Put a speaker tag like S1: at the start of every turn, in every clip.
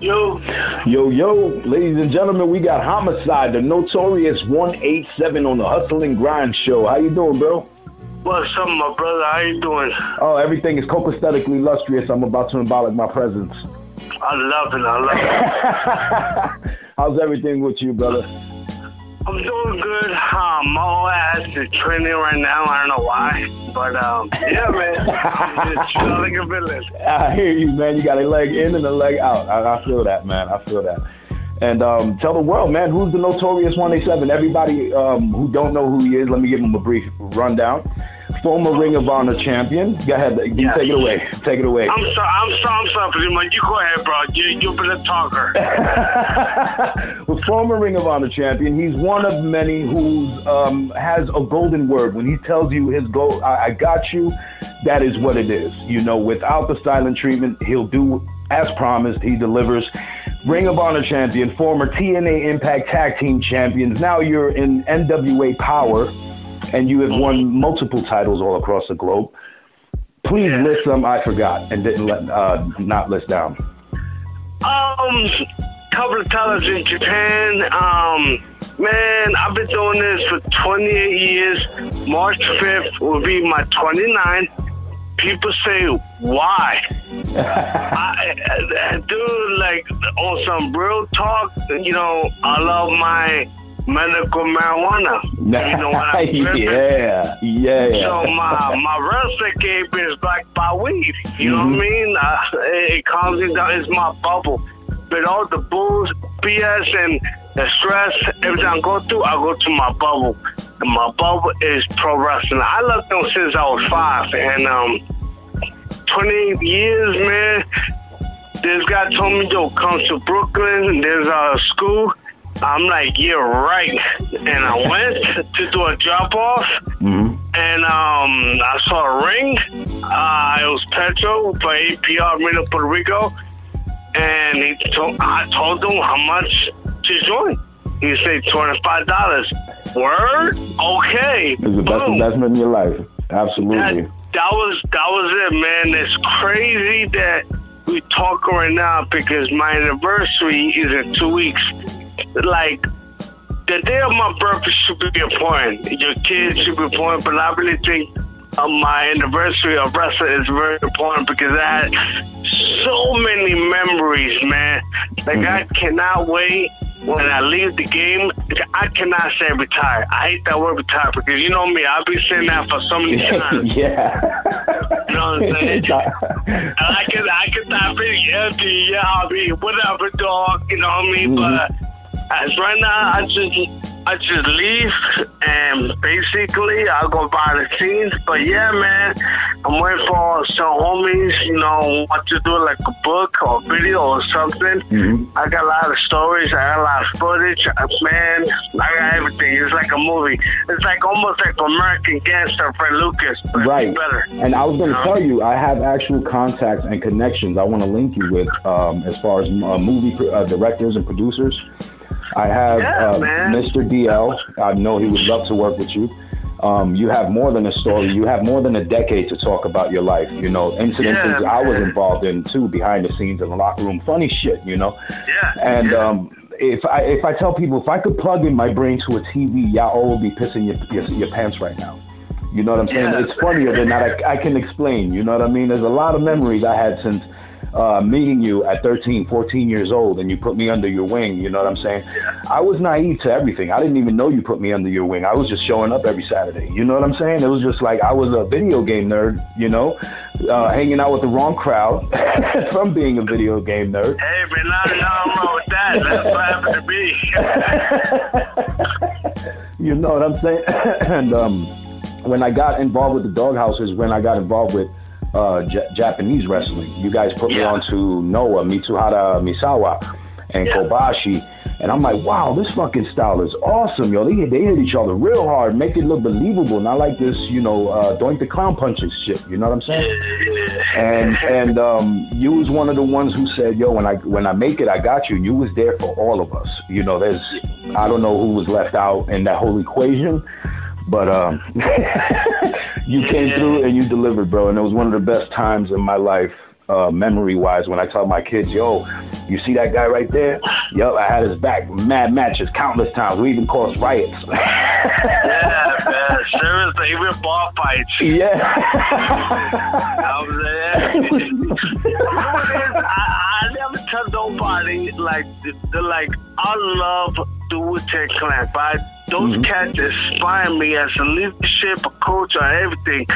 S1: Yo.
S2: Yo, yo, ladies and gentlemen, we got Homicide, the notorious 187 on the Hustle and Grind show. How you doing, bro?
S1: What's up, my brother? How you doing?
S2: Oh, everything is copaesthetically lustrous. I'm about to embolic my presence.
S1: I love it. I love it.
S2: How's everything with you, brother?
S1: I'm doing good. Um, my whole ass is training right now. I don't know why, but um, yeah, man. I'm just chilling a villain.
S2: I hear you, man. You got a leg in and a leg out. I, I feel that, man. I feel that. And um, tell the world, man, who's the notorious 187? Everybody um, who don't know who he is, let me give him a brief rundown. Former Ring of Honor champion. Go ahead, you
S1: Yes.
S2: take it away. Take it away.
S1: I'm sorry. I'm sorry. I'm sorry. You go ahead, bro. You, you've been a talker.
S2: well, former Ring of Honor champion. He's one of many who um, has a golden word. When he tells you his goal, I, I got you, that is what it is. You know, without the silent treatment, he'll do as promised. He delivers. Ring of Honor champion, former TNA Impact Tag Team champions. Now you're in NWA Power, and you have won multiple titles all across the globe. Please list them I forgot and didn't let uh, not list down.
S1: Um, couple of times in Japan. Um, man, I've been doing this for 28 years. March 5th will be my 29th. People say, why? I, I, dude, like, on some real talk, you know, I love my medical marijuana. You know what I'm
S2: yeah, yeah.
S1: So my my wrestling game is like my weed. You know what I mean? Uh, it, it calms me down. It's my bubble. But all the bulls, BS, and the stress, every time I go through, I go to my bubble. And my bubble is pro wrestling. I loved them since I was five. And um, 28 years, man. This guy told me, yo, come to Brooklyn. There's a school. I'm like, yeah, right. And I went to do a drop off
S2: hmm
S1: and um, I saw a ring. Uh, it was Petro by APR Marina Puerto Rico, and he told I told him how much to join. He said twenty five dollars. Word? Okay.
S2: It's the best
S1: Boom.
S2: investment in your life.
S1: That,
S2: Absolutely.
S1: that was that was it, man. It's crazy that we talk right now because my anniversary is in two weeks. Like the day of my birthday should be important. Your kids should be important, but I really think uh, my anniversary of wrestling is very important because I had so many memories, man. Like I cannot wait when I leave the game. I cannot say retire. I hate that word retire because you know me. I've been saying that for so many times.
S2: yeah.
S1: You know what I'm saying? I could I could not be empty, yeah, I mean whatever dog, you know what I mean? But as right now I just I just leave and basically I'll go by the scenes. But yeah man, I'm waiting for some homies, you know, want to do like a book or video or something.
S2: Mhm.
S1: I got a lot of stories, I got a lot of footage, Uh, man, I got everything. It's like a movie. It's like almost like American Gangster Fred Lucas, but
S2: Right.
S1: better.
S2: And I was going to tell you, I have actual contacts and connections I want to link you with um, as far as uh, movie uh, directors and producers. I have
S1: Yeah,
S2: uh. Mr. DL. I know he would love to work with you. Um, you have more than a story. You have more than a decade to talk about your life. You know, incidents
S1: Yeah,
S2: I was involved in too, behind the scenes in the locker room. Funny shit, you know.
S1: Yeah.
S2: And
S1: yeah.
S2: um, if I if I tell people if I could plug in my brain to a TV, y'all all would be pissing your, your your pants right now. You know what I'm saying?
S1: Yeah.
S2: It's funnier than that. I, I can explain. You know what I mean? There's a lot of memories I had since uh, meeting you at 13, 14 years old, and you put me under your wing. You know what I'm saying? I was naive to everything. I didn't even know you put me under your wing. I was just showing up every Saturday. You know what I'm saying? It was just like I was a video game nerd. You know, uh, hanging out with the wrong crowd from being a video game nerd.
S1: Hey, nothing, nothing wrong with that. That's what happened to me.
S2: you know what I'm saying? and um, when I got involved with the doghouse is when I got involved with uh, J- Japanese wrestling. You guys put me
S1: Yeah.
S2: on to Noah, Mitsuharu Misawa, and
S1: Yeah.
S2: Kobashi. And I'm like, wow, this fucking style is awesome, yo. They, they hit each other real hard, make it look believable, not like this, you know, uh, doink the clown punches shit. You know what I'm saying? and and um, you was one of the ones who said, "Yo, when I when I make it, I got you." You was there for all of us. You know, there's I don't know who was left out in that whole equation, but um, you came through and you delivered, bro. And it was one of the best times in my life, uh, memory wise. When I tell my kids, "Yo, You see that guy right there? Yup, I had his back. Mad matches, countless times. We even caused riots.
S1: yeah, man. Seriously, even bar fights.
S2: Yeah.
S1: I was there. I, I never tell nobody like the, like I love the Wu Tang Clan, but those mm-hmm. cats inspire me as a leadership, a coach, or everything.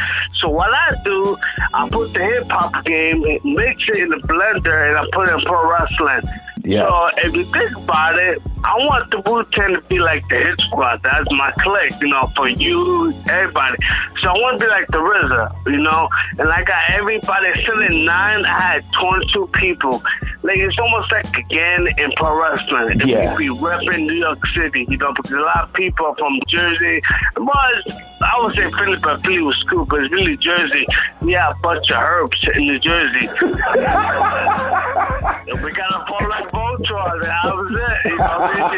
S1: So what I do, I put the hip hop game, mix it in the blender, and I put it in pro wrestling. Yeah. So if you think about it, I want the Wu Tang to be like the Hit Squad. That's my clique, you know, for you, everybody. So I want to be like the RZA, you know, and I got everybody sitting nine. I had 22 people. Like it's almost like again in pro wrestling. If yeah. we repping New York City, you know, because a lot of people from Jersey, but I would say Philly, but Philly was cool, but it's really Jersey. we Yeah, a bunch of herbs in New Jersey. we got a fall like Voltron. That was it. You know
S2: I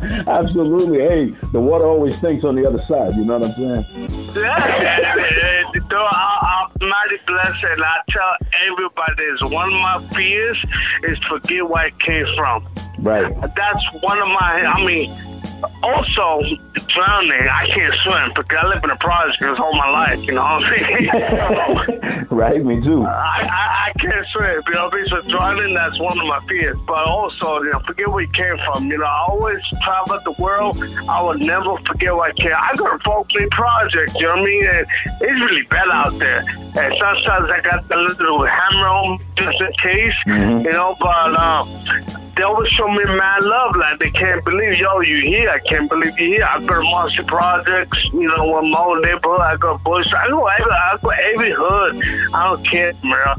S2: mean? Absolutely. Hey, the water always stinks on the other side. You know what I'm saying?
S1: Yeah, I, I'm mighty blessed, and I tell everybody this: one of my fears is forget where it came from.
S2: Right.
S1: That's one of my. I mean also drowning, I can't swim because I live in a project all my life. You know what I'm
S2: saying? right, me too.
S1: I, I, I can't swim. You know, so drowning that's one of my fears. But also, you know, forget where you came from. You know, I always travel the world. I will never forget where I came. I got a Folkley project. You know what I mean? And it's really bad out there. And sometimes I got the little hammer on just in case. Mm-hmm. You know, but. Um, they always show me mad love. Like they can't believe, yo, you here. I can't believe you here. I go to Marcy Projects, you know, one more neighborhood. I go Bush. I go every, I go every hood. I don't care, bro.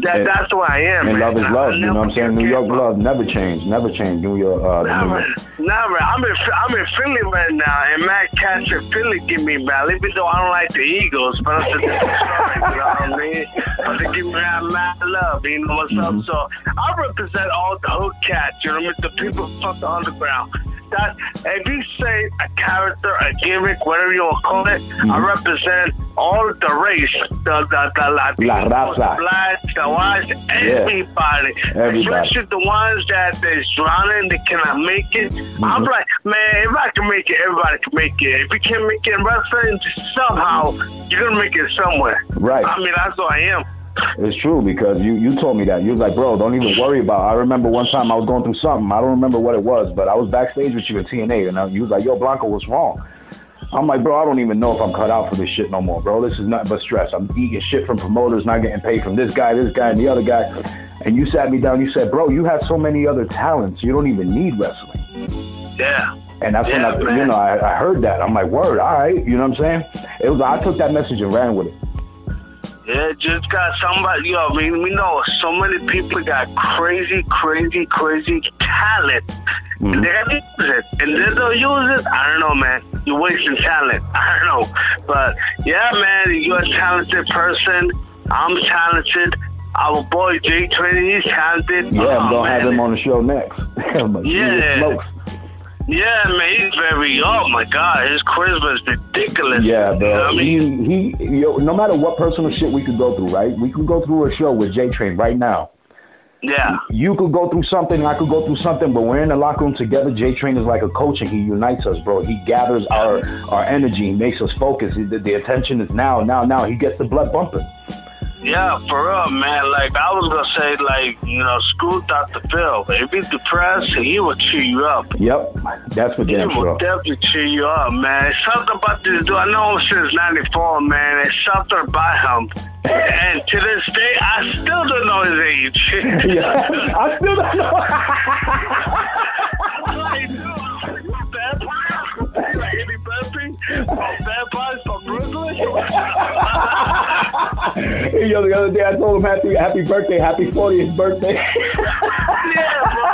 S1: That, that's who I am.
S2: And
S1: man.
S2: love is love. You know what I'm saying? New York love never changed. Never changed. New York. Uh,
S1: never. Never. I'm in, I'm in Philly right now, and Matt Cats in Philly give me back. Even though I don't like the Eagles, but I'm still story, you know what I mean? But they give me that mad love, you know what's mm-hmm. up? So I represent all the hood cats, you know what I mean? The people from the underground that if you say a character, a gimmick, whatever you want to call it, mm-hmm. I represent all the race, the the the Latinos, La the blacks, the whites, everybody, yeah. everybody, especially the ones that is drowning, they cannot make it. Mm-hmm. I'm like, man, if I can make it, everybody can make it. If you can't make it in wrestling, somehow you're gonna make it somewhere.
S2: Right.
S1: I mean, that's who I am.
S2: It's true because you you told me that you was like, bro, don't even worry about. It. I remember one time I was going through something. I don't remember what it was, but I was backstage with you at TNA, and you was like, yo, Blanco, what's wrong? I'm like, bro, I don't even know if I'm cut out for this shit no more, bro. This is nothing but stress. I'm eating shit from promoters, not getting paid from this guy, this guy, and the other guy. And you sat me down. You said, bro, you have so many other talents. You don't even need wrestling.
S1: Yeah.
S2: And that's yeah, when I, man. you know, I, I heard that. I'm like, word, all right. You know what I'm saying? It was. I took that message and ran with it.
S1: Yeah, just got somebody. Yo, I mean, we know so many people got crazy, crazy, crazy talent. Mm-hmm. And they got to use it. And they don't use it. I don't know, man. You're wasting talent. I don't know. But yeah, man, you're a talented person. I'm talented. Our boy J Train, he's talented.
S2: Yeah, I'm gonna have him on the show next.
S1: yeah. Yeah, man, he's very. Oh my God, his charisma is ridiculous.
S2: Yeah, bro. You know I mean? He, he, yo, no matter what personal shit we could go through, right? We could go through a show with J Train right now.
S1: Yeah.
S2: You could go through something, I could go through something, but we're in the locker room together. J Train is like a coach and he unites us, bro. He gathers our our energy, he makes us focus. The, the attention is now, now, now. He gets the blood pumping.
S1: Yeah, for real, man. Like I was gonna say, like you know, screw Dr. Phil. If he's depressed, he will cheer you up.
S2: Yep, that's what
S1: he will definitely cheer you up, man. Something about this dude. I know him since '94, man. It's something about him. and to this day, I still don't know his age.
S2: yeah, I still don't know.
S1: Eddie Murphy from Vampires from Brooklyn.
S2: Yo, the other day I told him happy happy birthday, happy 40th birthday.
S1: yeah, bro.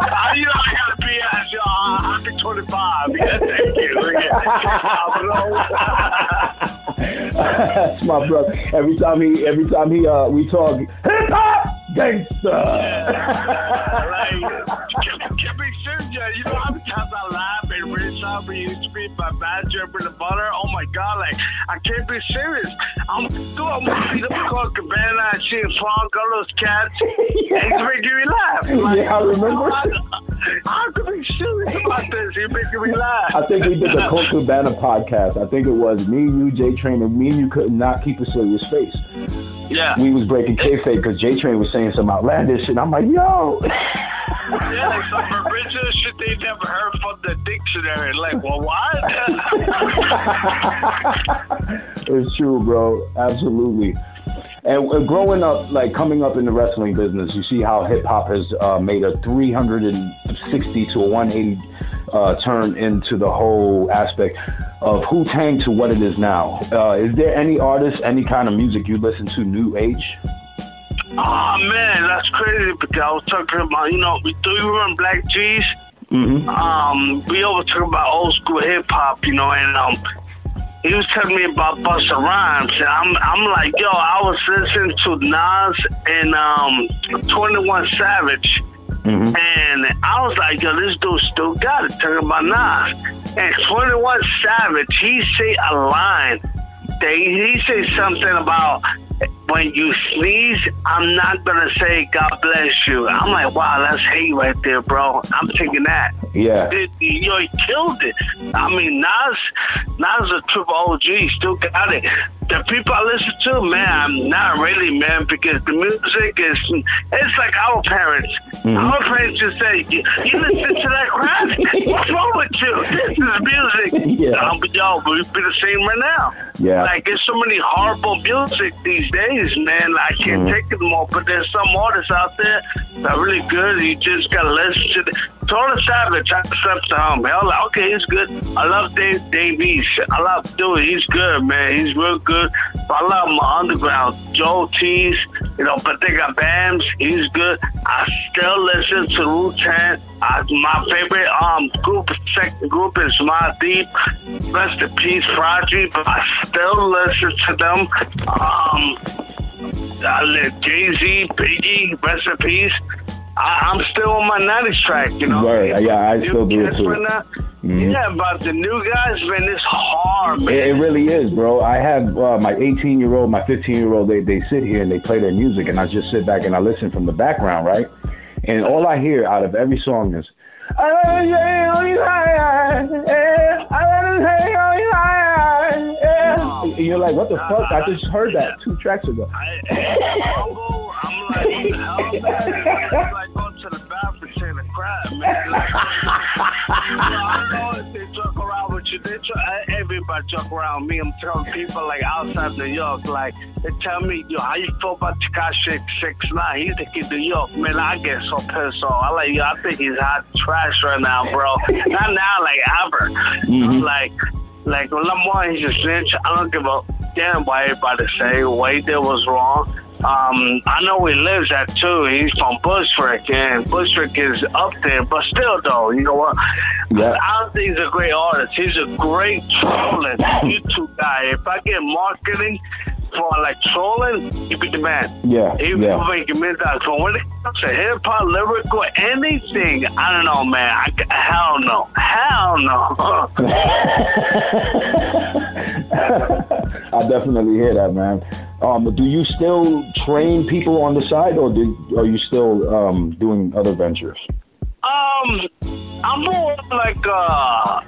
S1: I, you know I gotta be at uh, happy 25. Yeah, thank you.
S2: That's my brother. Every time he, every time he, uh, we talk hip hop gangster.
S1: Yeah. like, can, can be serious, you know how many times I laugh and Albert used to be my manager with the butter. Oh my god, like I can't be serious. I'm doing I'm gonna beat up Cabana man, she Frank, all those cats. yeah. He's making me laugh. Like,
S2: yeah, I remember.
S1: How could we serious about this? You're making me laugh.
S2: I think we did the Colt Cabana podcast. I think it was me, you, J Train, and me and you could not keep a serious face.
S1: Yeah.
S2: We was breaking kayfabe because J Train was saying some outlandish shit. I'm like, yo.
S1: yeah, like some original they never heard from the dictionary. Like, well, what?
S2: it's true, bro. Absolutely. And growing up, like coming up in the wrestling business, you see how hip hop has uh, made a 360 to a 180 uh, turn into the whole aspect of Wu Tang to what it is now. Uh, is there any artist, any kind of music you listen to, new age?
S1: Oh man, that's crazy because I was talking about, you know, do you remember Black G's?
S2: Mm-hmm.
S1: Um, we always talk about old school hip hop, you know, and um, he was telling me about Busta Rhymes, and I'm I'm like, yo, I was listening to Nas and um 21 Savage,
S2: mm-hmm.
S1: and I was like, yo, this dude still got it. Talking about Nas and 21 Savage, he say a line. That he say something about when you sneeze, I'm not gonna say God bless you. I'm like, wow, that's hate right there, bro. I'm thinking that.
S2: Yeah.
S1: It, you know, he killed it. I mean, Nas, Nas is a triple OG, still got it. The people I listen to, man, I'm not really, man, because the music is, it's like our parents.
S2: Mhm.
S1: Our parents just say, you, you listen to that crap? What's wrong with you? This is music.
S2: Yeah.
S1: Um, but yo, we be the same right now.
S2: Yeah.
S1: Like, there's so many horrible music these days, man. I can't
S2: Mhm.
S1: take it more. But there's some artists out there that are really good. You just gotta listen to the. Tony Savage, I slept to him. Hell, okay, he's good. I love Dave Davies. I love Dewey. He's good, man. He's real good. I love my underground. Joe Tees, you know, but they got Bams. He's good. I still listen to Wu Tang. My favorite um group, second group is Mobb Deep. Rest in peace, Prodigy. But I still listen to them. Um, I let Jay Z, Biggie, rest in peace. I, I'm still on my 90s track, you know.
S2: Right, yeah, I still do it too.
S1: right now,
S2: Mhm.
S1: Yeah, but the new guys, man, it's hard, man.
S2: It, it really is, bro. I have uh, my 18 year old, my 15 year old. They they sit here and they play their music, and I just sit back and I listen from the background, right? And all I hear out of every song is. And you're like, what the fuck? I just heard that two tracks ago.
S1: Like? It's like to the bathroom the man. Like, they joke around with you. They try, everybody joke around me. I'm telling people like outside New York, like they tell me, yo, how you feel about Tekashi Six Nine? He's the kid New York, man. I get so pissed off. I like, yo, I think he's hot trash right now, bro. Not now, like ever.
S2: Mhm.
S1: Like, like Lamar, he's a snitch. I don't give a damn what everybody say. What he was wrong. Um, I know he lives at too. He's from Bushwick, and Bushwick is up there. But still, though, you know what?
S2: Yeah.
S1: I think he's a great artist. He's a great trolling YouTube guy. If I get marketing for like trolling, he'd be the man.
S2: Yeah,
S1: He
S2: yeah.
S1: will make a million dollars. But when it comes to hip hop, lyrical, anything, I don't know, man. I, hell no. Hell no.
S2: I definitely hear that, man. Um, do you still train people on the side, or do, are you still um, doing other ventures?
S1: Um, I'm more like uh,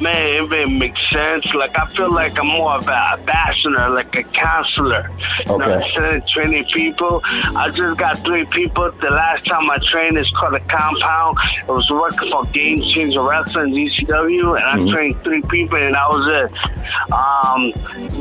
S1: man, it makes sense. Like I feel like I'm more of an ambassador, like a counselor. You know,
S2: Okay.
S1: instead of training people, I just got three people. The last time I trained is called a compound. It was working for Game Changer Wrestling, GCW, and I
S2: Mhm.
S1: trained three people, and that was it. Um,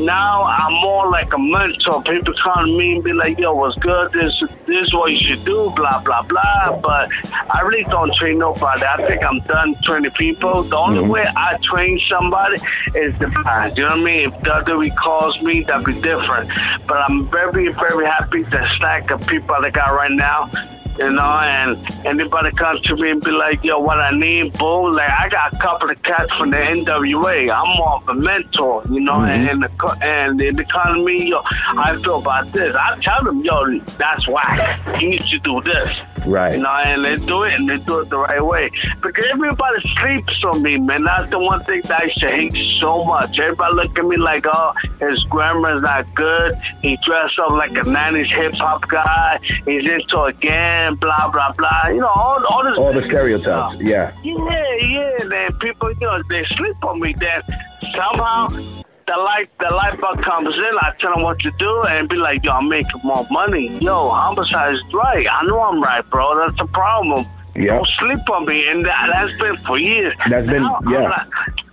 S1: now I'm more like a mentor. People come to me and be like, "Yo, what's good? This, this is what you should do." Blah blah blah. But I really don't train nobody. I think I'm done training people. The only
S2: Mhm.
S1: way I train somebody is the best. You know what I mean? If WWE calls me, that'd be different. But I'm very very happy the stack of people I got right now. You know, and anybody comes to me and be like, yo, what I need, boo. Like, I got a couple of cats from the NWA. I'm more of a mentor, you know,
S2: Mhm.
S1: and, and, the, and they be calling me, yo, I feel about this. I tell them, yo, that's whack. You need to do this.
S2: Right.
S1: You know, and they do it and they do it the right way. Because everybody sleeps on me, man. That's the one thing that I used to hate so much. Everybody look at me like, oh, his grammar's not good. He dressed up like a 90s hip hop guy. He's into a gang, blah, blah, blah. You know, all, all this.
S2: All the stereotypes, yeah.
S1: Yeah, yeah, man. People, you know, they sleep on me. Then somehow the light the light bulb comes in, I tell them what to do and be like, yo, I'm making more money. Yo, homicide is right. I know I'm right, bro. That's the problem.
S2: Yeah.
S1: Don't sleep on me, and that, that's been for years.
S2: That's been-
S1: Now,
S2: yeah.
S1: like-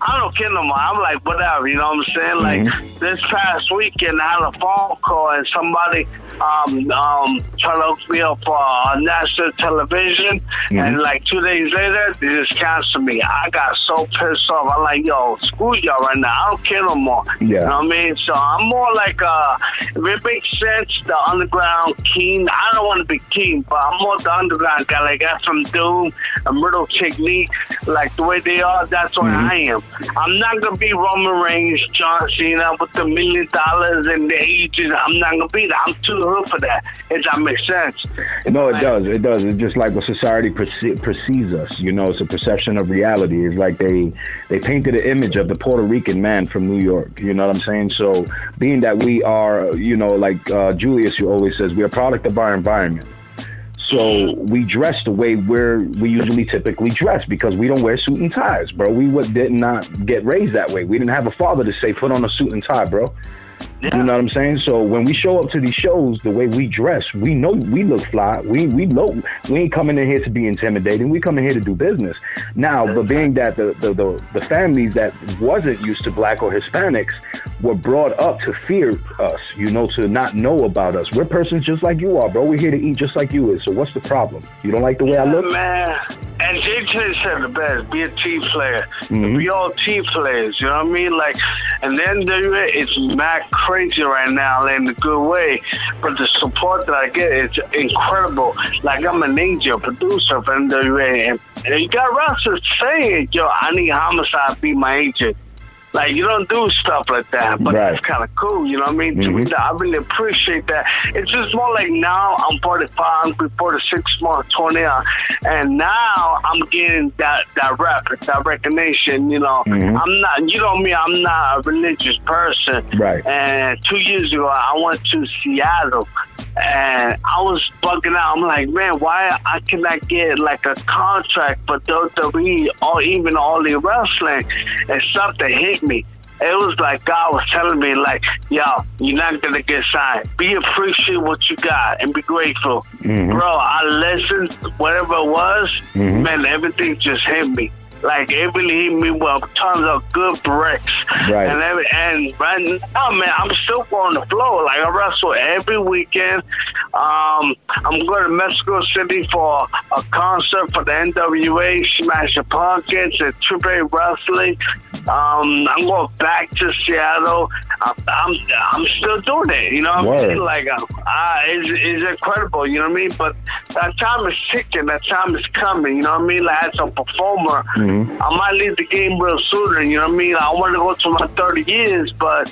S1: I don't care no more. I'm like, whatever, you know what I'm saying? Like,
S2: Mm-hmm.
S1: this past weekend, I had a phone call, and somebody um, um, tried to me up for uh, national television,
S2: Mm-hmm.
S1: and like two days later, they just canceled me. I got so pissed off. I'm like, yo, screw y'all right now. I don't care no more.
S2: Yeah.
S1: You know what I mean? So I'm more like, uh, if it makes sense, the underground king. I don't want to be king, but I'm more the underground guy, like MF Doom, Immortal Technique, like the way they are, that's what I am. I'm not going to be Roman Reigns, John Cena with the million dollars and the ages. I'm not going to be that. I'm too hood for that, if that makes sense.
S2: No, it does. It does. It's just like what society perce- perceives us. You know, it's a perception of reality. It's like they they painted an image of the Puerto Rican man from New York. You know what I'm saying? So, being that we are, you know, like uh, Julius, who always says, we are a product of our environment. So we dress the way we're we usually typically dress because we don't wear suit and ties, bro. We would, did not get raised that way. We didn't have a father to say put on a suit and tie, bro.
S1: Yeah.
S2: You know what I'm saying? So when we show up to these shows, the way we dress, we know we look fly. We we know we ain't coming in here to be intimidating. We coming here to do business. Now, but being that the the, the, the families that wasn't used to black or Hispanics were brought up to fear us, you know, to not know about us. We're persons just like you are, bro. We're here to eat just like you is. So what's the problem? You don't like the way I look?
S1: Man, and JJ said the best. Be a team player.
S2: Mhm.
S1: We all team players. You know what I mean? Like, and then NWA is mad crazy right now in a good way. But the support that I get is incredible. Like I'm an angel producer for NWA, and, and you got wrestlers saying, "Yo, I need Homicide be my agent." Like you don't do stuff like that, but
S2: Right.
S1: that's kind of cool. You know what I mean? To me,
S2: Mhm.
S1: I really appreciate that. It's just more like now I'm 45, I'm 46 months, 20, uh, and now I'm getting that that rep, that recognition. You know,
S2: Mhm.
S1: I'm not. You know me. I'm not a religious person.
S2: Right.
S1: And two years ago, I went to Seattle, and I was bugging out. I'm like, man, why I cannot get like a contract for WWE or even all the wrestling and that hit me. It was like God was telling me, like, yo, you're not gonna get signed. Be appreciative what you got and be grateful,
S2: Mhm.
S1: bro. I listened, whatever it was,
S2: Mhm.
S1: man. Everything just hit me. Like it really hit me with tons of good bricks.
S2: Right.
S1: And every, and right now, man, I'm still on the floor. Like I wrestle every weekend. Um, I'm going to Mexico City for a concert for the NWA, Smashing Pumpkins, and Triple A Wrestling. Um, I'm going back to Seattle. I'm, I'm, I'm still doing it. You know what I mean? Like, uh, uh, it's, it's incredible. You know what I mean? But that time is ticking. That time is coming. You know what I mean? Like, as a performer,
S2: Mhm.
S1: I might leave the game real sooner. You know what I mean? I want to go to my 30 years, but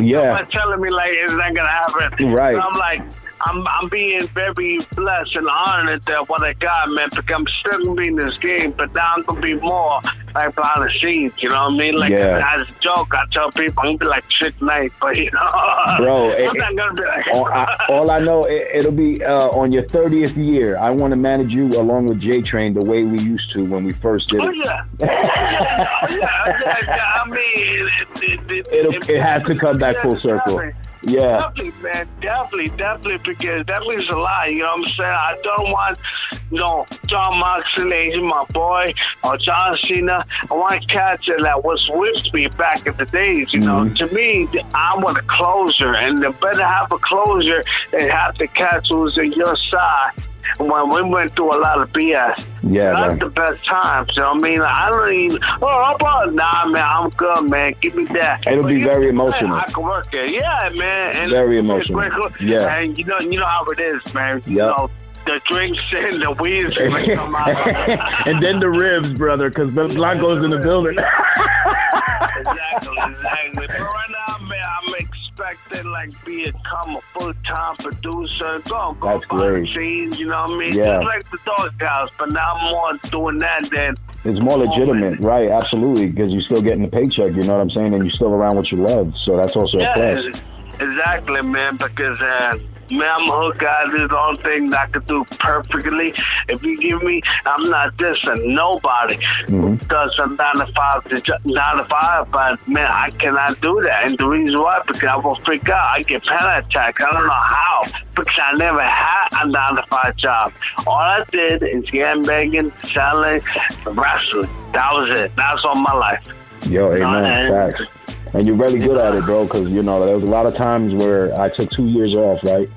S2: Yeah.
S1: telling me like it's not gonna happen.
S2: Right.
S1: So I'm like, I'm I'm being very blessed and honored that what I got, man. Because I'm still gonna be in this game, but now I'm gonna be more like behind the scenes. You know what I mean? Like
S2: Yeah.
S1: as a joke, I tell people I'm gonna be like Chick Knight, but you know,
S2: Bro, it-
S1: I'm not gonna be like.
S2: all, I, all I know, it, it'll be uh, on your 30th year. I want to manage you along with J Train the way we used to when we first did
S1: Oh
S2: it.
S1: yeah, yeah, oh, yeah, yeah, yeah. I mean, it, it, it,
S2: It'll- it has to come back full circle. Yeah,
S1: Definitely, man. Definitely, definitely, because that means a lot. You know what I'm saying? I don't want, you know, Jon Moxley, my boy, or John Cena. I want cats that was with me back in the days. You know,
S2: Mhm.
S1: to me, I want a closer, and the better have a closer than have the cats who's in your side. When we went through a lot of BS.
S2: yeah,
S1: That's
S2: man.
S1: the best times. You know what I mean? I don't even. Oh, how about nah, man? I'm good, man. Give me that.
S2: It'll
S1: But
S2: be very emotional.
S1: I can work it. Yeah, man. And
S2: Very emotional. Yeah.
S1: And you know, you know how it is, man. You know, the drinks and the weeds come out.
S2: and then the ribs, brother, because Blanco's in the building.
S1: exactly, exactly. But right now, man, I'm expected like become a full time producer. Go go
S2: That's great.
S1: scenes, you know what I mean?
S2: Yeah.
S1: Just like the doghouse, but now I'm more doing that than
S2: It's more legitimate, right? Absolutely, because you're still getting the paycheck. You know what I'm saying, and you're still around what you love. So that's also a plus.
S1: ex- exactly, man. Because uh, man, I'm a hook guy. This is the only thing that I can do perfectly. If you give me, I'm not dissing nobody
S2: Mhm.
S1: does a nine to five to nine to five, but man, I cannot do that. And the reason why, because I will freak out. I get panic attack. I don't know how because I never had a nine to five job. All I did is gambling, selling, wrestling. That was it. That's all my life.
S2: Yo, amen. Facts. And you're really good at it, bro. Because you know there was a lot of times where I took two years off, right?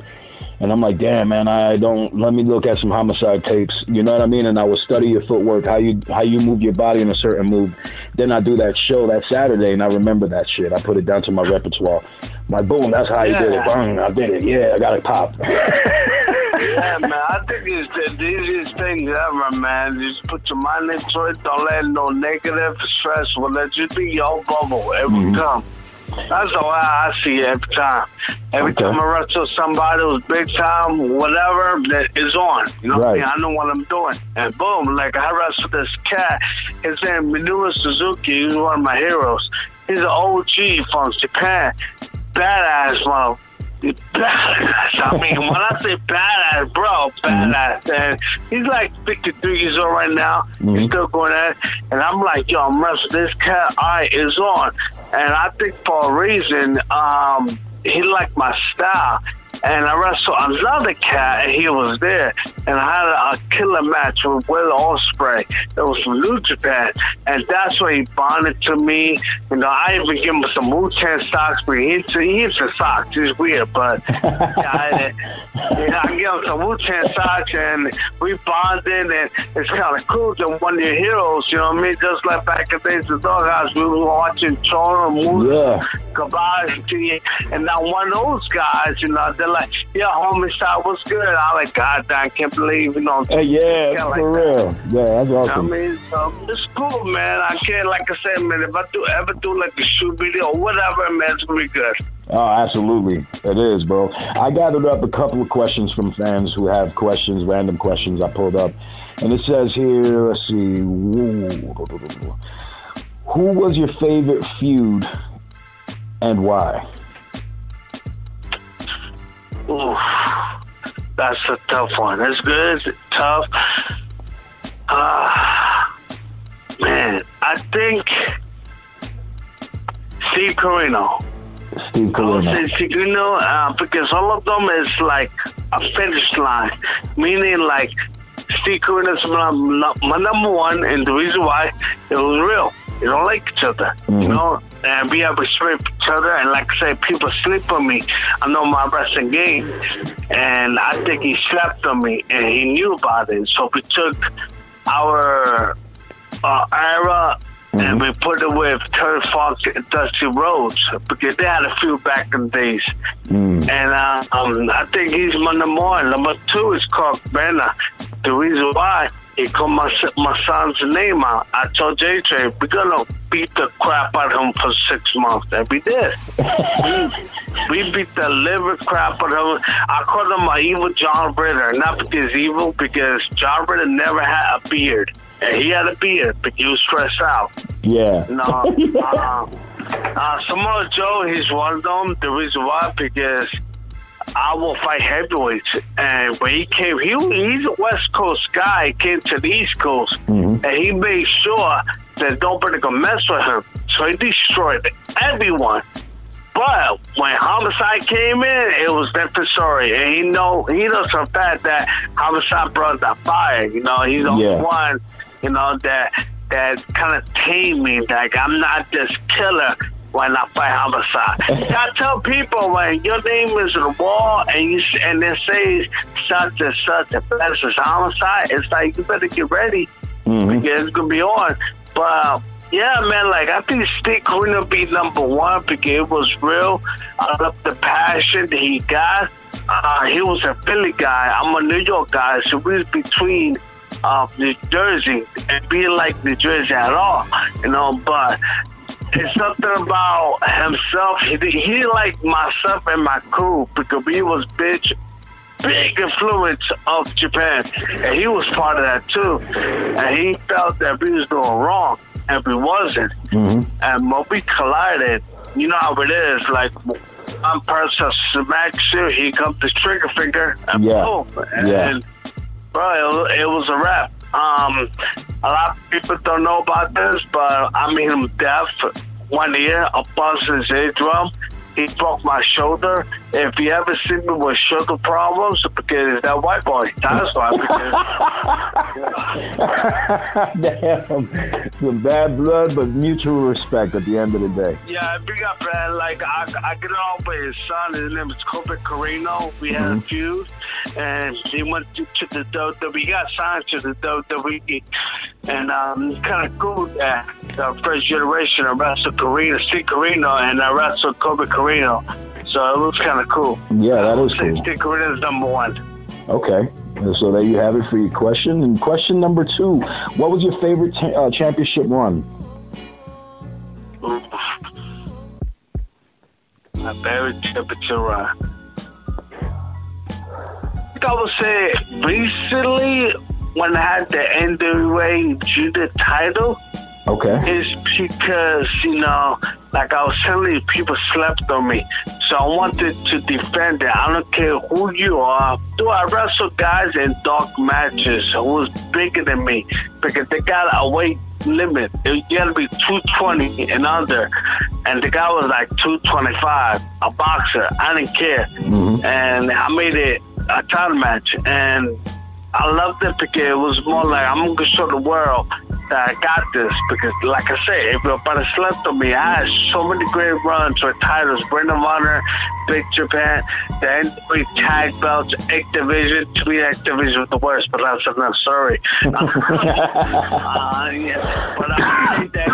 S2: And I'm like, damn, man, I don't. Let me look at some homicide tapes. You know what I mean? And I would study your footwork, how you how you move your body in a certain move. Then I do that show that Saturday, and I remember that shit. I put it down to my repertoire. I'm like, boom, that's how you did it.
S1: Yeah.
S2: Bang, I did it. Yeah, I got it pop.
S1: Yeah, man, I think it's the easiest thing ever, man. Just put your mind into it. Don't let no negative stress will let you be your bubble every
S2: Mhm.
S1: time. That's the way I see it every time. Every
S2: Okay.
S1: time I wrestle somebody who's big time, whatever, that is on. You know what I mean? I know what I'm doing. And boom, like I wrestled this cat. His name Minoru Suzuki. He's one of my heroes. He's an OG from Japan. Badass, mother. Badass. I mean, when I say badass, bro, badass. And he's like 53 years old right now. He's
S2: Mhm.
S1: still going at it. And I'm like, yo, I'm wrestling this cat. Eye is on. And I think for a reason, um, he liked my style. And I wrestled another cat, and he was there. And I had a, killer match with Will Ospreay. It was from New Japan. And that's when he bonded to me. You know, I even give him some Wu Tang socks, but he into, he into socks. He's weird, but I, yeah, I give him some Wu Tang socks, and we bonded, and it's kind of cool that one of your heroes, you know what I mean? Just like back in the days of Doghouse, we were watching Choro movies.
S2: yeah.
S1: Kobashi, and now one of those guys, you know, they're like, yeah, homicide was good. I'm like, God, I can't believe, you know.
S2: Hey, yeah,
S1: Yeah, like
S2: for
S1: that.
S2: real. Yeah, that's awesome.
S1: I mean, so it's cool, man. I can't, like I said, man, if I do ever do like a shoot video or whatever, man, it's gonna be good.
S2: Oh, absolutely. It is, bro. I gathered up a couple of questions from fans who have questions, random questions I pulled up. And it says here, let's see. Who was your favorite feud and why?
S1: Oof, that's a tough one. It's good, it's tough. Ah, man, I think Steve Corino.
S2: Steve
S1: I would
S2: Corino.
S1: say Steve Corino uh, because all of them is like a finish line, meaning like Steve Corino is my, my number one, and the reason why it was real. You don't like each other, you
S2: Mhm.
S1: know, and we have respect for each other. And like I said, people sleep on me. I know my wrestling game, and I think he slept on me, and he knew about it. So we took our uh, era and we put it with Terry Funk and Dusty Rhodes because they had a few back in the days.
S2: Mm.
S1: And uh, um, I think he's my number one. Number two is Clark Banner. The reason why he called my my son's name out. I told J J we're gonna beat the crap out of him for six months, and we did. we, we beat the liver crap out of him. I called him my evil John Ritter, not because he's evil, because John Ritter never had a beard. And he had a beard, but he was stressed out.
S2: Yeah.
S1: No, uh, uh, Samoa Joe, he's one of them. The reason why, because I will fight heavyweights. And when he came, he he's a West Coast guy. Came to the East Coast,
S2: Mhm.
S1: and he made sure that nobody could mess with him. So he destroyed everyone. But when Homicide came in, it was different story. And he know he knows for fact that Homicide brought that fire. You know, he's the
S2: Yeah.
S1: one, you know, that that kind of tamed me. Like I'm not this killer when I fight Homicide. I tell people when your name is on the wall and you and it says such and such and is Homicide, it's like you better get ready
S2: Mhm.
S1: because it's gonna be on. But yeah, man, like I think Steve Corino be number one because it was real. I love the passion that he got. Uh, he was a Philly guy. I'm a New York guy, so we was between uh, New Jersey and being like New Jersey at all, you know. But it's something about himself. He, he like myself and my crew because he was bitch big influence of Japan, and he was part of that too. And he felt that we was doing wrong, and we wasn't.
S2: Mm-hmm.
S1: And when we collided, you know how it is. Like one person smacks you, he comes the trigger finger, and
S2: Yeah.
S1: boom. And,
S2: Yeah.
S1: bro, it, was- it was a wrap. Um, a lot of people don't know about this, but I mean, him deaf one year. A bust his eardrum. He broke my shoulder. If you ever see me with sugar problems, because that white boy. That's why.
S2: Damn, some bad blood, but mutual respect at the end of the day.
S1: yeah, big up, man. Like I, I get along with his son. His name is Colby Corino. We had a feud, and he went to, to the WWE. He got signed to the WWE, and um, it's kind of cool that the first generation I wrestled Corino, Steve Corino, and I wrestled Colby Corino. So it was kind of cool.
S2: Yeah, that is cool.
S1: Steve Corino's number one.
S2: Okay. So there you have it for your question. And question number two: What was your favorite uh, championship run?
S1: My favorite temperature run. I think I would say recently when I had the NWA Junior title
S2: Okay.
S1: is because, you know, like I was telling you, people slept on me. So I wanted to defend it. I don't care who you are. Do I wrestle guys in dark matches who's bigger than me because they got a weight limit. It gotta be 220 and under. And the guy was like 225, a boxer. I didn't care.
S2: Mhm.
S1: And I made it a title match. And I loved it because it was more like I'm gonna show the world I got this. Because, like I said, if nobody slept on me, I had so many great runs with titles: Ring of Honor, Big Japan, the NWA Tag Belts, X Division. To me, X Division was the worst, but that's another story. uh, yeah. But I think that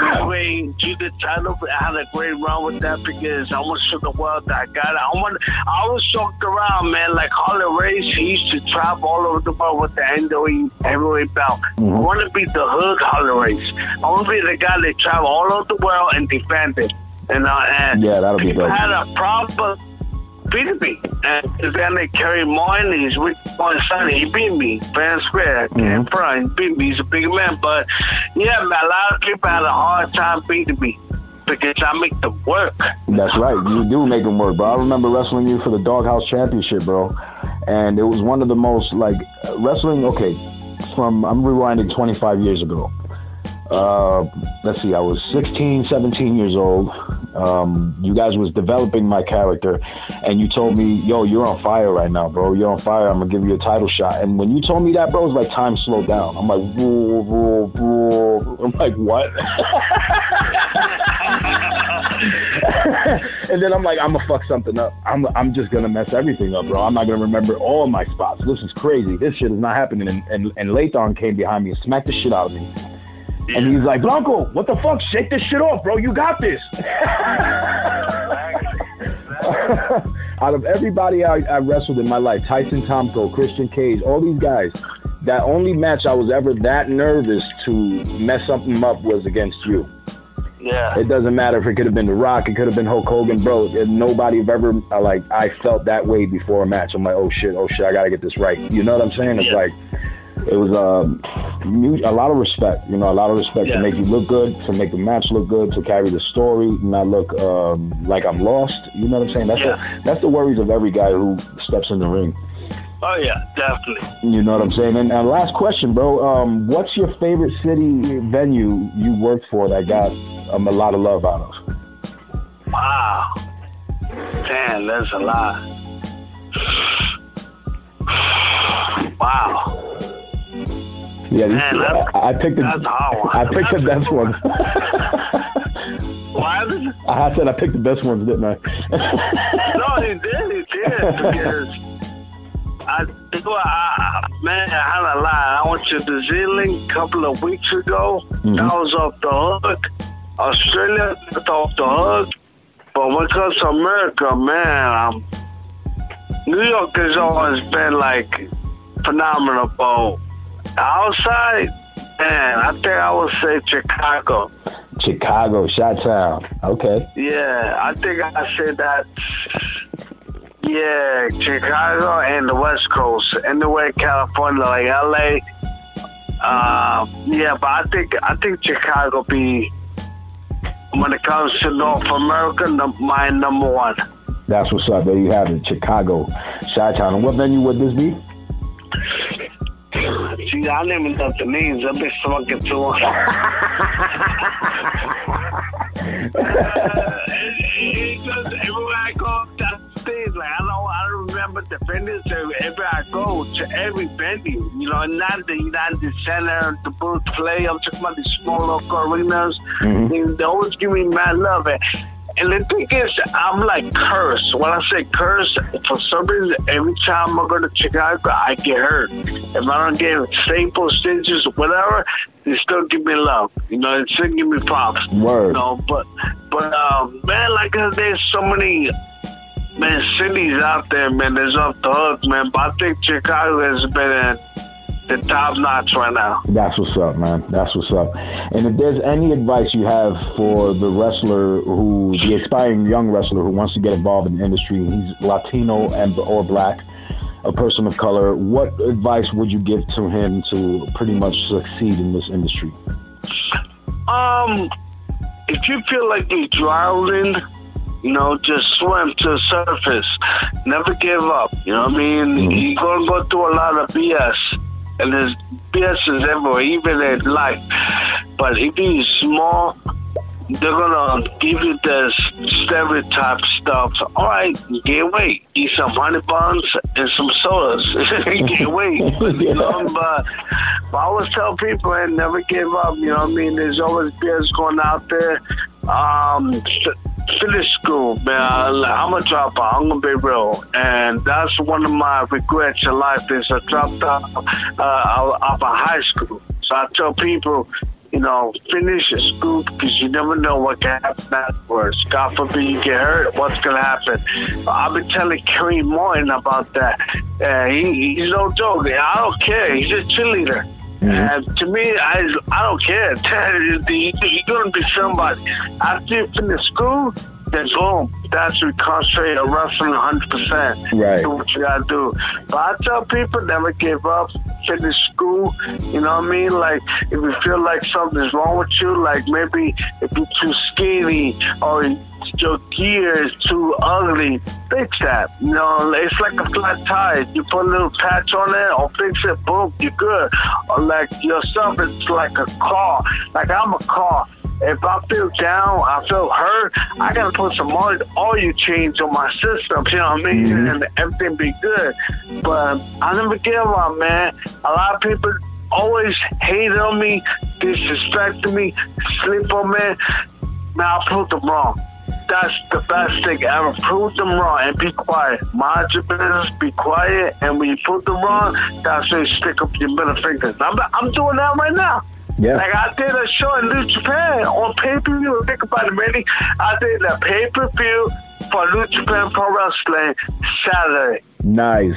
S1: you the title. I had a great run with that because I want to the world that I got it. I want. I was shocked around, man. Like Harley Race, he used to travel all over the world with the NWA heavyweight belt. I want to be the hood Harley Race. I want to be the guy that travel all over the world and defend it. And, uh, and
S2: Yeah, that'll be dope.
S1: had a problem beating me. And then they carry mine. He's with my son. He beat me fair and square. In front, he beat me. He's a big man. But yeah, man, a lot of people had a hard time beating me because I make the work.
S2: That's right. You do make them work, bro. I remember wrestling you for the Doghouse Championship, bro. And it was one of the most like uh, wrestling. Okay, from I'm rewinding 25 years ago. Uh, let's see, I was 16, 17 years old. Um, you guys was developing my character, and you told me, "Yo, you're on fire right now, bro. You're on fire. I'm gonna give you a title shot." And when you told me that, bro, it was like time slowed down. I'm like, whoa, whoa, whoa. I'm like, what? and then I'm like, I'm gonna fuck something up. I'm I'm just gonna mess everything up, bro. I'm not gonna remember all my spots. This is crazy. This shit is not happening. And and, and came behind me and smacked the shit out of me. And he's like, Blanco, what the fuck? Shake this shit off, bro. You got this. Out of everybody I, I wrestled in my life, Tyson Tomko, Christian Cage, all these guys, that only match I was ever that nervous to mess something up was against you.
S1: Yeah.
S2: It doesn't matter if it could have been The Rock, it could have been Hulk Hogan, bro. Nobody have ever uh, like I felt that way before a match. I'm like, oh shit, oh shit, I gotta get this right. You know what I'm saying? It's
S1: Yeah.
S2: like it was um, a lot of respect. You know, a lot of respect
S1: Yeah.
S2: to make you look good, to make the match look good, to carry the story, not look um, like I'm lost. You know what I'm saying? That's
S1: Yeah.
S2: the, that's the worries of every guy who steps in the ring.
S1: Oh yeah, definitely.
S2: You know what I'm saying? And, and last question, bro. Um, what's your favorite city venue you worked for that got um, a lot of love out of?
S1: Wow. Damn, that's a lot. Wow.
S2: Yeah,
S1: Man, that's-
S2: I, I picked the. I picked the best
S1: a
S2: ones.
S1: It?
S2: I said I picked the best ones, didn't I?
S1: No, he did. He did. Because I, do I, man, I had a lie. I went to New Zealand a couple of weeks ago.
S2: Mhm.
S1: That was off the hook. Australia, that's off the hook. But when it comes to America, man, um, New York has always been like phenomenal. Outside, man, I think I would say Chicago.
S2: Chicago, Shot Town. Okay.
S1: Yeah, I think I said that. Yeah, Chicago and the West Coast, anywhere California, like LA. Uh, yeah, but I think I think Chicago be when it comes to North America, my number one.
S2: That's what's up. There you have it, Chicago, Shot Town. And what venue would this be?
S1: See, I don't even know the names. I've been smoking too long. everywhere I go downstairs, like I don't, I don't remember the venues. Everywhere I go to every venue, you know, not the United Center, the Booth Play. I'm talking about the small local arenas. Mm-hmm. They, they always give me mad love. And and the thing is, I'm like cursed. When I say cursed, for some reason, every time I go to Chicago, I get hurt. If I don't get Staples, stitches, whatever, they still give me love. You know, they still give me props.
S2: Word.
S1: You know, but, but, um, man, like I there's so many, man, cities out there, man, there's off the hook, man. But I think Chicago has been the top notch right now.
S2: That's what's up, man. That's what's up. And if there's any advice you have for the wrestler who, the aspiring young wrestler who wants to get involved in the industry, he's Latino and or black, a person of color, what advice would you give to him to pretty much succeed in this industry?
S1: Um, if you feel like you're drowning, you know, just swim to the surface. Never give up. You know what I mean? Mm-hmm. You're gonna go through a lot of BS and there's business everywhere, even in life. But if you're small, they're gonna give you this stereotype stuff. All right, gain weight, eat some honey buns and some sodas, gain weight. You know, but, but I always tell people and never give up. You know what I mean? There's always beers going out there. Um, finish school, man. I'm a dropout. I'm gonna be real, and that's one of my regrets in life is I dropped out uh, of high school. So I tell people, you know, finish school because you never know what can happen afterwards. God forbid you get hurt, what's gonna happen? I've been telling Kareem Martin about that. Uh, he, he's no joke. I don't care. He's a cheerleader. Mm-hmm. And to me, I I don't care. You're gonna be somebody. After you finish school, then boom, that's you concentrate on wrestling 100. percent
S2: Right.
S1: Do what you gotta do. But I tell people never give up. Finish school. You know what I mean? Like if you feel like something's wrong with you, like maybe if you're too skinny or your gear is too ugly, fix that. You know, it's like a flat tire. You put a little patch on it or fix it, boom, you're good. Or like yourself, it's like a car. Like I'm a car. If I feel down, I feel hurt, I gotta put some oil, oil change on my system, you know what I mean? Mm-hmm. And everything be good. But I never give up, man. A lot of people always hate on me, disrespecting me, sleep on me. Now I proved them wrong that's the best thing ever. Prove them wrong and be quiet. Mind your business, be quiet, and when you prove them wrong, that's when you stick up your middle fingers. I'm, I'm doing that right now.
S2: Yeah.
S1: Like I did a show in New Japan on pay per view. Think about it, Manny. I did a pay per view for New Japan Pro Wrestling Saturday.
S2: Nice.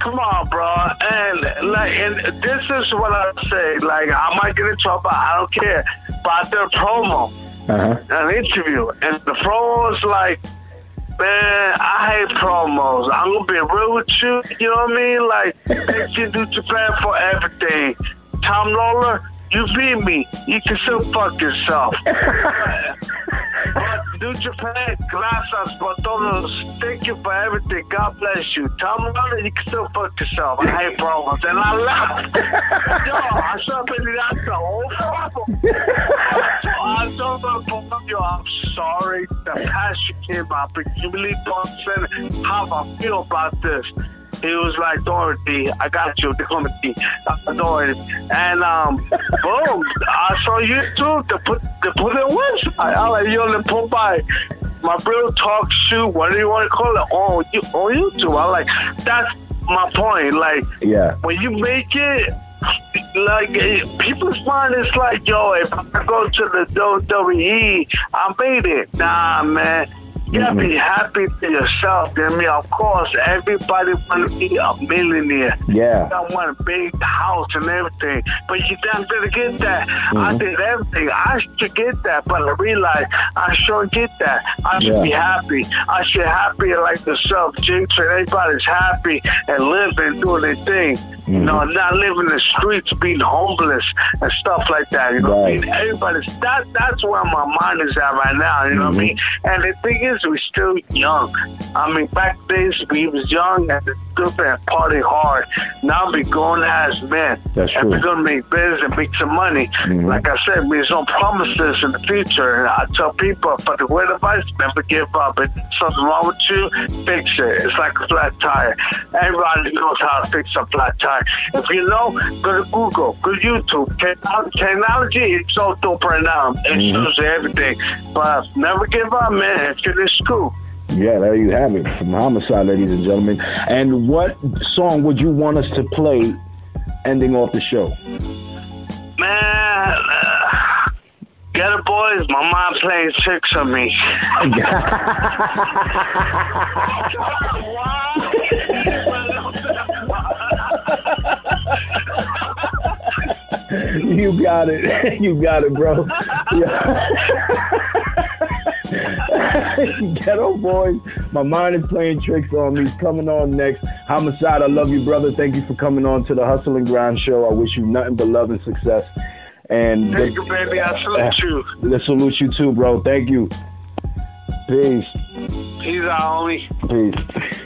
S1: Come on, bro. And like, and this is what I say. Like, I might get in trouble. I don't care. But I did a promo uh-huh. an interview, and the promo was like, man, I hate promos. I'm gonna be real with you. You know what I mean? Like, thank you to Japan for everything. Tom Lawlor, you beat me. You can still fuck yourself. New Japan, gracias por todos. Thank you for everything. God bless you. Tom Lawlor, you can still fuck yourself. I hate problems. And I laughed. Yo, I saw Billy that's the whole problem. I told him, yo, I'm sorry. The passion came out, but you really don't how I feel about this. He was like, Dorothy, I got you, uh, Dorothy. And um, boom, I saw YouTube to put to put it website. I like, yo, let put by my real talk shoot, what do you want to call it, on, you on YouTube. I like, that's my point. Like,
S2: yeah,
S1: when you make it, like people's mind is like, yo, if I go to the WWE, I made it. Nah, man You gotta be happy to yourself. I mean, of course, everybody want to be a millionaire.
S2: Yeah.
S1: I want a big house and everything, but you not gonna get that. I mm-hmm. did everything. I should get that, but I realized I shouldn't get that. I should
S2: Yeah.
S1: be happy. I should happy like yourself, Jinx, and everybody's happy and living, doing their thing. Mm-hmm. You know, not living in the streets, being homeless and stuff like that. You know, what I
S2: Right.
S1: mean, everybody's that. That's where my mind is at right now. You know what I mm-hmm. mean? And the thing is, we're still young. I mean, back days we was young and stupid and party hard. Now be grown as men.
S2: That's
S1: and
S2: true.
S1: we're gonna make business and make some money.
S2: Mhm.
S1: Like I said, there's no promises in the future. And I tell people, but the word of advice, never give up. If something wrong with you, fix it. It's like a flat tire. Everybody knows how to fix a flat tire. If you know, go to Google, go to YouTube. Technology is so dope right now. It
S2: Mhm.
S1: shows everything. But never give up, man. Finish school.
S2: Yeah, there you have it from Homicide, ladies and gentlemen. And what song would you want us to play ending off the show?
S1: Man, uh, Geto Boys. My mom playing tricks on me.
S2: you got it. You got it, bro. Yeah. Geto Boys. My mind is playing tricks on me. Coming on next. Homicide, I love you, brother. Thank you for coming on to the Hustle and Grind show. I wish you nothing but love and success. And
S1: Thank you, baby. I salute you.
S2: Let's salute you too, bro. Thank you. Peace.
S1: He's our only.
S2: Peace.